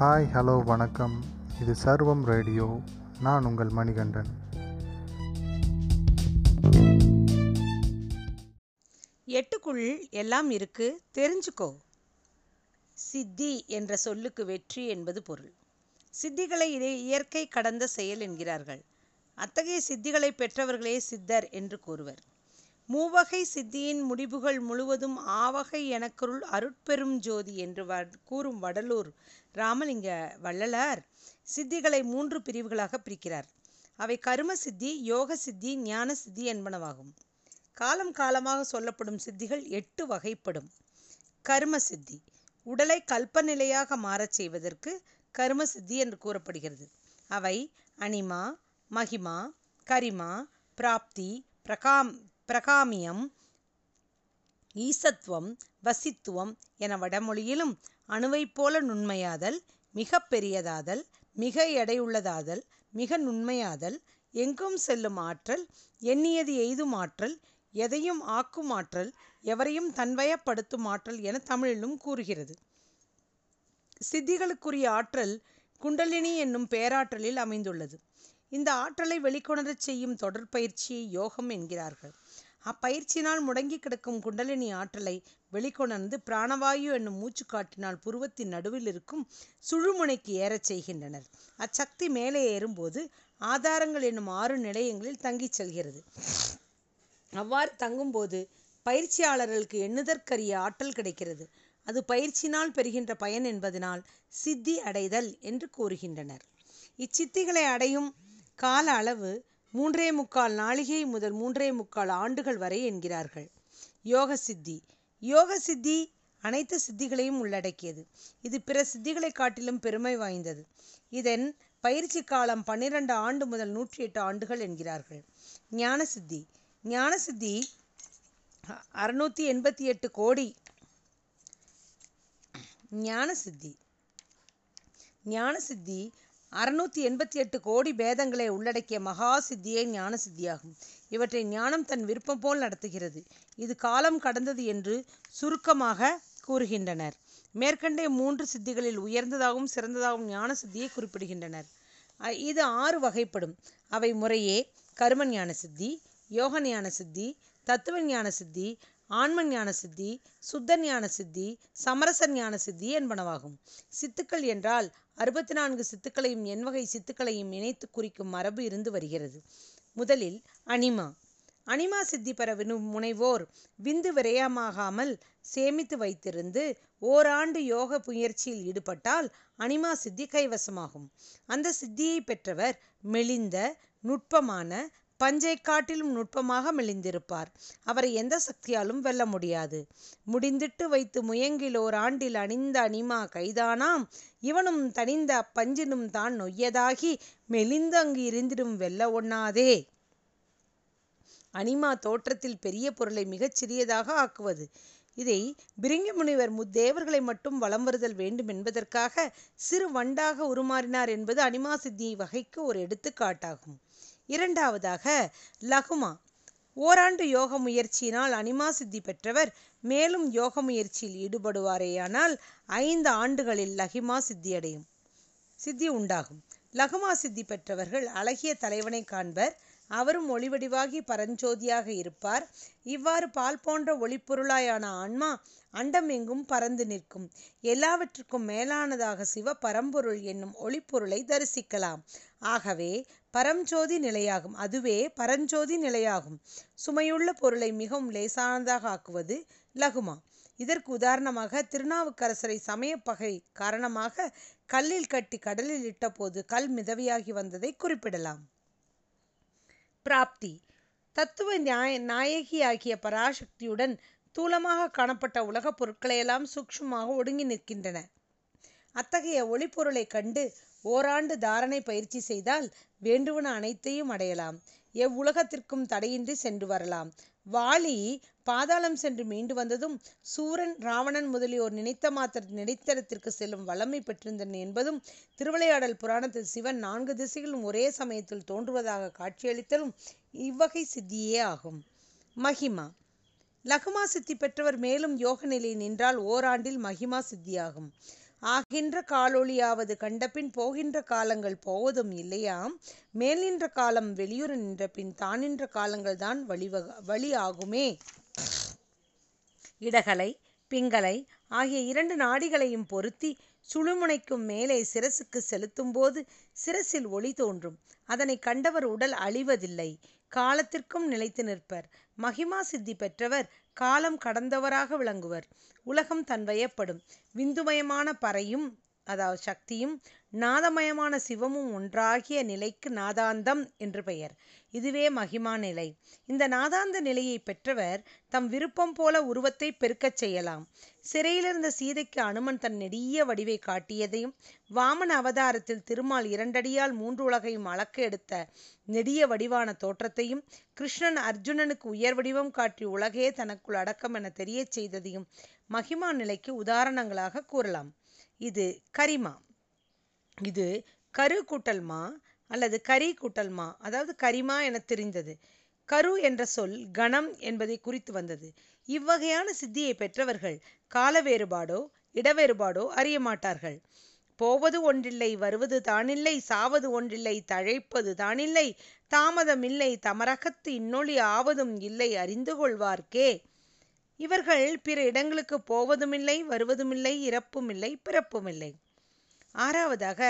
Hi hello வணக்கம். இது சர்வம் ரேடியோ. நான் உங்கள் மணிகண்டன். எட்டுக்குள் எல்லாம் இருக்கு. தெரிஞ்சுக்கோ. சித்தி என்ற சொல்லுக்கு வெற்றி என்பது பொருள். சித்திகளை இதை இயற்கை கடந்த செயல் என்கிறார்கள். அத்தகைய சித்திகளை பெற்றவர்களே சித்தர் என்று கூறுவர். மூவகை சித்தியின் முடிவுகள் முழுவதும் ஆவகை எனக்குருள் அருட்பெரும் ஜோதி என்று வ கூறும் வடலூர் ராமலிங்க வள்ளலார் சித்திகளை மூன்று பிரிவுகளாக பிரிக்கிறார். அவை கரும சித்தி யோக சித்தி ஞான சித்தி என்பனவாகும். காலம் காலமாக சொல்லப்படும் சித்திகள் எட்டு வகைப்படும். கர்ம சித்தி உடலை கல்பநிலையாக மாறச் செய்வதற்கு கர்ம சித்தி என்று கூறப்படுகிறது. அவை அனிமா மகிமா கரிமா பிராப்தி பிரகாம் பிரகாமியம் ஈசத்துவம் வசித்துவம் என வடமொழியிலும் அணுவைப் போல நுண்மையாதல் மிக பெரியதாதல் மிக எடையுள்ளதாதல் மிக நுண்மையாதல் எங்கும் செல்லும் ஆற்றல் எண்ணியது எய்தும் ஆற்றல் எதையும் ஆக்கும் ஆற்றல் எவரையும் தன்வயப்படுத்தும் ஆற்றல் என தமிழிலும் கூறுகிறது. சித்திகளுக்குரிய ஆற்றல் குண்டலினி என்னும் பேராற்றலில் அமைந்துள்ளது. இந்த ஆற்றலை வெளிக்கொணரச் செய்யும் தொடர்பயிற்சியை யோகம் என்கிறார்கள். அப்பயிற்சியினால் முடங்கி கிடக்கும் குண்டலினி ஆற்றலை வெளிக்கொணர்ந்து பிராணவாயு என்னும் மூச்சுக்காட்டினால் புருவத்தின் நடுவில் இருக்கும் சுழுமுனைக்கு ஏறச் செய்கின்றனர். அச்சக்தி மேலே ஏறும்போது ஆதாரங்கள் என்னும் ஆறு நிலையங்களில் தங்கிச் செல்கிறது. அவ்வாறு தங்கும்போது பயிற்சியாளர்களுக்கு எண்ணுதற்கரிய ஆற்றல் கிடைக்கிறது. அது பயிற்சியினால் பெறுகின்ற பயன் என்பதனால் சித்தி அடைதல் என்று கூறுகின்றனர். இச்சித்திகளை அடையும் கால அளவு மூன்றே முக்கால் நாளிகை முதல் மூன்றே முக்கால் ஆண்டுகள் வரை என்கிறார்கள். யோக சித்தி. யோக சித்தி அனைத்து சித்திகளையும் உள்ளடக்கியது. இது பிற சித்திகளை காட்டிலும் பெருமை வாய்ந்தது. இதன் பயிற்சி காலம் பன்னிரண்டு ஆண்டு முதல் நூற்றி எட்டு ஆண்டுகள் என்கிறார்கள். ஞான சித்தி. ஞான சித்தி அறுநூத்தி எண்பத்தி எட்டு கோடி. ஞான சித்தி. ஞான சித்தி அறுநூத்தி எண்பத்தி எட்டு கோடி பேதங்களை உள்ளடக்கிய மகா சித்தியே ஞான சித்தியாகும் இவற்றை ஞானம் தன் விருப்பம் போல் நடத்துகிறது. இது காலம் கடந்தது என்று சுருக்கமாக கூறுகின்றனர். மேற்கண்டே மூன்று சித்திகளில் உயர்ந்ததாகவும் சிறந்ததாகவும் ஞான சித்தியை குறிப்பிடுகின்றனர் இது ஆறு வகைப்படும். அவை முறையே கரும ஞான சித்தி யோக ஞான சித்தி தத்துவ ஞான சித்தி ஆன்ம ஞான சித்தி சுத்த ஞான சித்தி சமரச ஞான சித்தி என்பனவாகும். சித்துக்கள் என்றால் அறுபத்தி நான்கு சித்துக்களையும் எண்வகை சித்துக்களையும் இணைத்து குறிக்கும் மரபு இருந்து வருகிறது. முதலில் அனிமா. அனிமா சித்தி பெற முனைவோர் விந்து விரயமாகாமல் சேமித்து வைத்திருந்து ஓராண்டு யோக முயற்சியில் ஈடுபட்டால் அனிமா சித்தி கைவசமாகும். அந்த சித்தியை பெற்றவர் மெலிந்த நுட்பமான பஞ்சை காட்டிலும் நுட்பமாக மெலிந்திருப்பார். அவரை எந்த சக்தியாலும் வெல்ல முடியாது. முடிந்திட்டு வைத்து முயங்கில் ஓர் ஆண்டில் அணிந்த அனிமா கைதானாம். இவனும் தனிந்த அப்பஞ்சினும் தான் நொய்யதாகி மெலிந்து அங்கு இருந்திடும் வெல்ல ஒண்ணாதே. அனிமா தோற்றத்தில் பெரிய பொருளை மிகச் சிறியதாக ஆக்குவது. இதை பிரிங்கி முனிவர் முத்தேவர்களை மட்டும் வலம் வருதல் வேண்டும் என்பதற்காக சிறு வண்டாக உருமாறினார் என்பது அனிமா சித்தி வகைக்கு ஒரு எடுத்துக்காட்டாகும். இரண்டாவதாக லகுமா. ஓராண்டு யோக முயற்சியினால் அனிமா சித்தி பெற்றவர் மேலும் யோக முயற்சியில் ஈடுபடுவாரேயானால் ஐந்து ஆண்டுகளில் லகிமா சித்தியடையும் சித்தி உண்டாகும். லகுமா சித்தி பெற்றவர்கள் அழகிய தலைவனை காண்பர். அவரும் ஒளிவடிவாகி பரஞ்சோதியாக இருப்பார். இவ்வாறு பால் போன்ற ஒளிப்பொருளாயான ஆன்மா அண்டம் எங்கும் பறந்து நிற்கும். எல்லாவற்றுக்கும் மேலானதாக சிவ பரம்பொருள் என்னும் ஒளிப்பொருளை தரிசிக்கலாம். ஆகவே பரஞ்சோதி நிலையாகும். அதுவே பரஞ்சோதி நிலையாகும். சுமையுள்ள பொருளை மிகவும் லேசானதாக ஆக்குவது லகுமா? இதற்கு உதாரணமாக திருநாவுக்கரசரை சமயப்பகை காரணமாக கல்லில் கட்டி கடலில் இட்டபோது கல் மிதவியாகி வந்ததை குறிப்பிடலாம். பிராப்தி. தத்துவ நியாய நாயகியாகிய பராசக்தியுடன் தூலமாக காணப்பட்ட உலகப் பொருட்களையெல்லாம் சூக்ஷ்மமாக ஒடுங்கி நிற்கின்றன. அத்தகைய ஒளிப்பொருளை கண்டு ஓராண்டு தாரணை பயிற்சி செய்தால் வேண்டுவன அனைத்தையும் அடையலாம். எவ்வுலகத்திற்கும் தடையின்றி சென்று வரலாம். வாலி பாதாளம் சென்று மீண்டு வந்ததும் சூரன் ராவணன் முதலியோர் நினைத்த மாத்திர நினைத்தரத்திற்கு செல்லும் வல்லமை பெற்றிருந்தன் என்பதும் திருவிளையாடல் புராணத்தில் சிவன் நான்கு திசைகளும் ஒரே சமயத்தில் தோன்றுவதாக காட்சியளித்தலும் இவ்வகை சித்தியே ஆகும். மகிமா. லகுமா சித்தி பெற்றவர் மேலும் யோக நிலை நின்றால் ஓராண்டில் மகிமா சித்தியாகும். ஆகின்ற காலொளியாவது கண்டபின் போகின்ற காலங்கள் போவதும் இல்லையாம். மேல் நின்ற காலம் வெளியுற நின்ற பின் தான் நின்ற காலங்கள் தான் வழிவக வழி ஆகுமே இடகலை பிங்கலை ஆகிய இரண்டு நாடிகளையும் பொருத்தி சுழுமுனைக்கும் மேலே சிரசுக்கு செலுத்தும் போது சிரசில் ஒளி தோன்றும். அதனை கண்டவர் உடல் அழிவதில்லை. காலத்திற்கும் நிலைத்து நிற்பர். மகிமா சித்தி பெற்றவர் காலம் கடந்தவராக விளங்குவர். உலகம் தன் வயப்படும். விந்துமயமான பறையும் அதாவது சக்தியும் நாதமயமான சிவமும் ஒன்றாகிய நிலைக்கு நாதாந்தம் என்று பெயர். இதுவே மகிமா நிலை. இந்த நாதாந்த நிலையை பெற்றவர் தம் விருப்பம் போல உருவத்தை பெருக்கச் செய்யலாம். சிறையிலிருந்த சீதைக்கு அனுமன் தன் நெடிய வடிவை காட்டியதையும் வாமன அவதாரத்தில் திருமால் இரண்டடியால் மூன்று உலகையும் அளக்க எடுத்த நெடிய வடிவான தோற்றத்தையும் கிருஷ்ணன் அர்ஜுனனுக்கு உயர் வடிவம் காட்டி உலகே தனக்குள் அடக்கம் என தெரியச் செய்ததையும் மகிமா நிலைக்கு உதாரணங்களாக கூறலாம். இது கரிமா. இது கரு கூட்டல்மா அல்லது கரி கூட்டல்மா அதாவது கரிமா என தெரிந்தது. கரு என்ற சொல் கணம் என்பதை குறித்து வந்தது. இவ்வகையான சித்தியை பெற்றவர்கள் கால வேறுபாடோ இடவேறுபாடோ அறிய மாட்டார்கள். போவது ஒன்றில்லை வருவது தானில்லை சாவது ஒன்றில்லை தழைப்பது தானில்லை தாமதமில்லை தமரகத்து இன்னொளி ஆவதும் இல்லை அறிந்து கொள்வார்க்கே. இவர்கள் பிற இடங்களுக்கு போவதுமில்லை வருவதுமில்லை இறப்புமில்லை பிறப்புமில்லை. ஆறாவதாக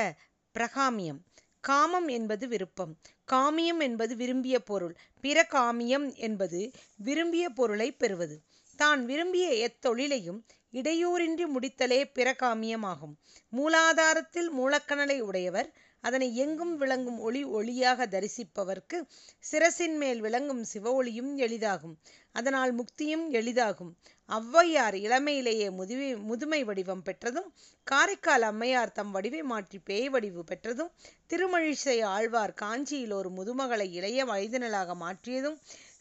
பிரகாமியம். காமம் என்பது விருப்பம். காமியம் என்பது விரும்பிய பொருள். பிற காமியம் என்பது விரும்பிய பொருளை பெறுவது. தான் விரும்பிய எத்தொழிலையும் இடையூறின்றி முடித்தலே பிற காமியமாகும். மூலாதாரத்தில் மூலக்கணலை உடையவர் அதனை எங்கும் விளங்கும் ஒளி ஒளியாக தரிசிப்பவர்க்கு சிரசின் மேல் விளங்கும் சிவ ஒளியும் எளிதாகும். அதனால் முக்தியும் எளிதாகும். ஔவையார் இளமையிலேயே முதுவை முதுமை வடிவம் பெற்றதும் காரைக்கால் அம்மையார் தம் வடிவை மாற்றி பேய் வடிவு பெற்றதும் திருமழிசை ஆழ்வார் காஞ்சியில் ஒரு முதுமகளை இளைய வயதினலாக மாற்றியதும்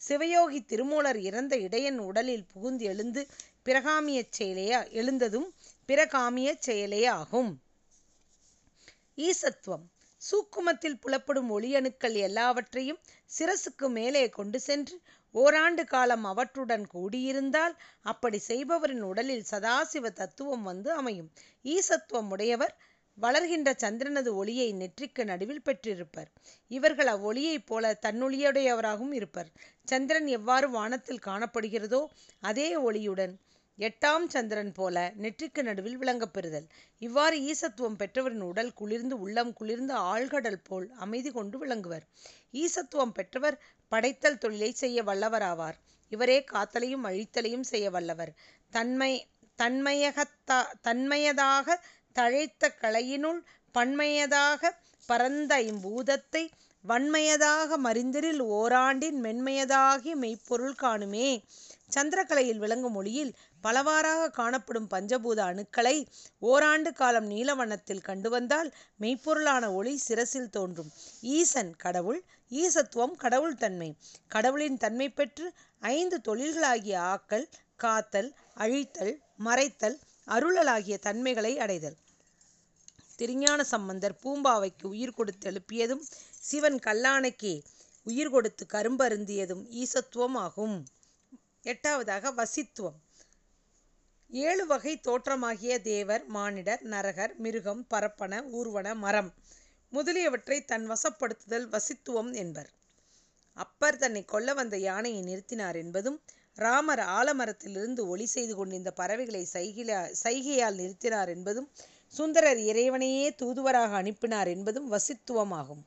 சிவயோகி திருமூலர் இறந்த இடையன் உடலில் புகுந்து எழுந்து பிரகாமியச் செயலே எழுந்ததும் பிரகாமியச் செயலே ஆகும். ஈசத்துவம். சூக்குமத்தில் புலப்படும் ஒளியணுக்கள் எல்லாவற்றையும் சிரசுக்கு மேலே கொண்டு சென்று ஓராண்டு காலம் அவற்றுடன் கூடியிருந்தால் அப்படி செய்பவரின் உடலில் சதாசிவ தத்துவம் வந்து அமையும். ஈசத்துவம் உடையவர் வளர்கின்ற சந்திரனது ஒளியை நெற்றிக்கு நடுவில் பெற்றிருப்பர். இவர்கள் அவ்வொளியைப் போல தன்னொளியுடையவராகவும் இருப்பர். சந்திரன் எவ்வாறு வானத்தில் காணப்படுகிறதோ அதே ஒளியுடன் எட்டாம் சந்திரன் போல நெற்றிக்கு நடுவில் விளங்கப் பெறுதல் இவ்வாறு ஈசத்துவம் பெற்றவரின் உடல் குளிர்ந்து உள்ளம் குளிர்ந்த ஆழ்கடல் போல் அமைதி கொண்டு விளங்குவர். ஈசத்துவம் பெற்றவர் படைத்தல் தொழிலை செய்ய வல்லவராவார். இவரே காத்தலையும் அழித்தலையும் செய்ய வல்லவர். தன்மை தன்மையகத்தா தன்மையதாக தழைத்த கலையினுள் பன்மையதாக பரந்த இம்பூதத்தை வன்மையதாக மறிந்தரில் ஓராண்டின் மென்மையதாகி மெய்ப்பொருள் காணுமே. சந்திரக்கலையில் விளங்கும் ஒளியில் பலவாறாக காணப்படும் பஞ்சபூத அணுக்களை ஓராண்டு காலம் நீலவண்ணத்தில் கண்டு வந்தால் மெய்ப்பொருளான ஒளி சிரசில் தோன்றும். ஈசன் கடவுள். ஈசத்துவம் கடவுள் தன்மை. கடவுளின் தன்மை பெற்று ஐந்து தொழில்களாகிய ஆக்கல் காத்தல் அழித்தல் மறைத்தல் அருளலாகிய தன்மைகளை அடைதல். திருஞான சம்பந்தர் பூம்பாவைக்கு உயிர் கொடுத்து எழுப்பியதும் சிவன் கல்லானைக்கு உயிர் கொடுத்து கரும்பருந்தியதும் ஈசத்துவம் ஆகும். எட்டாவதாக வசித்துவம். ஏழு வகை தோற்றமாகிய தேவர் மானிடர் நரகர் மிருகம் பரப்பன ஊர்வன மரம் முதலியவற்றை தன் வசப்படுத்துதல் வசித்துவம் என்பர். அப்பர் தன்னை கொல்ல வந்த யானையை நிறுத்தினார் என்பதும் ராமர் ஆலமரத்திலிருந்து ஒளி செய்து கொண்டிருந்த பறவைகளை சைகிலா சைகையால் நிறுத்தினார் என்பதும் சுந்தரர் இறைவனையே தூதுவராக அனுப்பினார் என்பதும் வசித்துவமாகும்.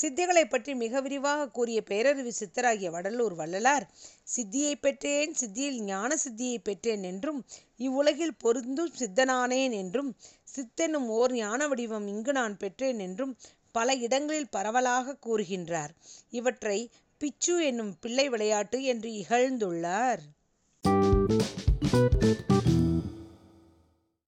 சித்திகளை பற்றி மிக விரிவாக கூறிய பேரறிவு சித்தராகிய வடலூர் வள்ளலார் சித்தியை பெற்றேன் சித்தியில் ஞான சித்தியை பெற்றேன் என்றும் இவ்வுலகில் பொருந்தும் சித்தனானேன் என்றும் சித்தெனும் ஓர் ஞான வடிவம் இங்கு நான் பெற்றேன் என்றும் பல இடங்களில் பரவலாக கூறுகின்றார். இவற்றை பிச்சு என்னும் பிள்ளை விளையாட்டு என்று இகழ்ந்துள்ளார்.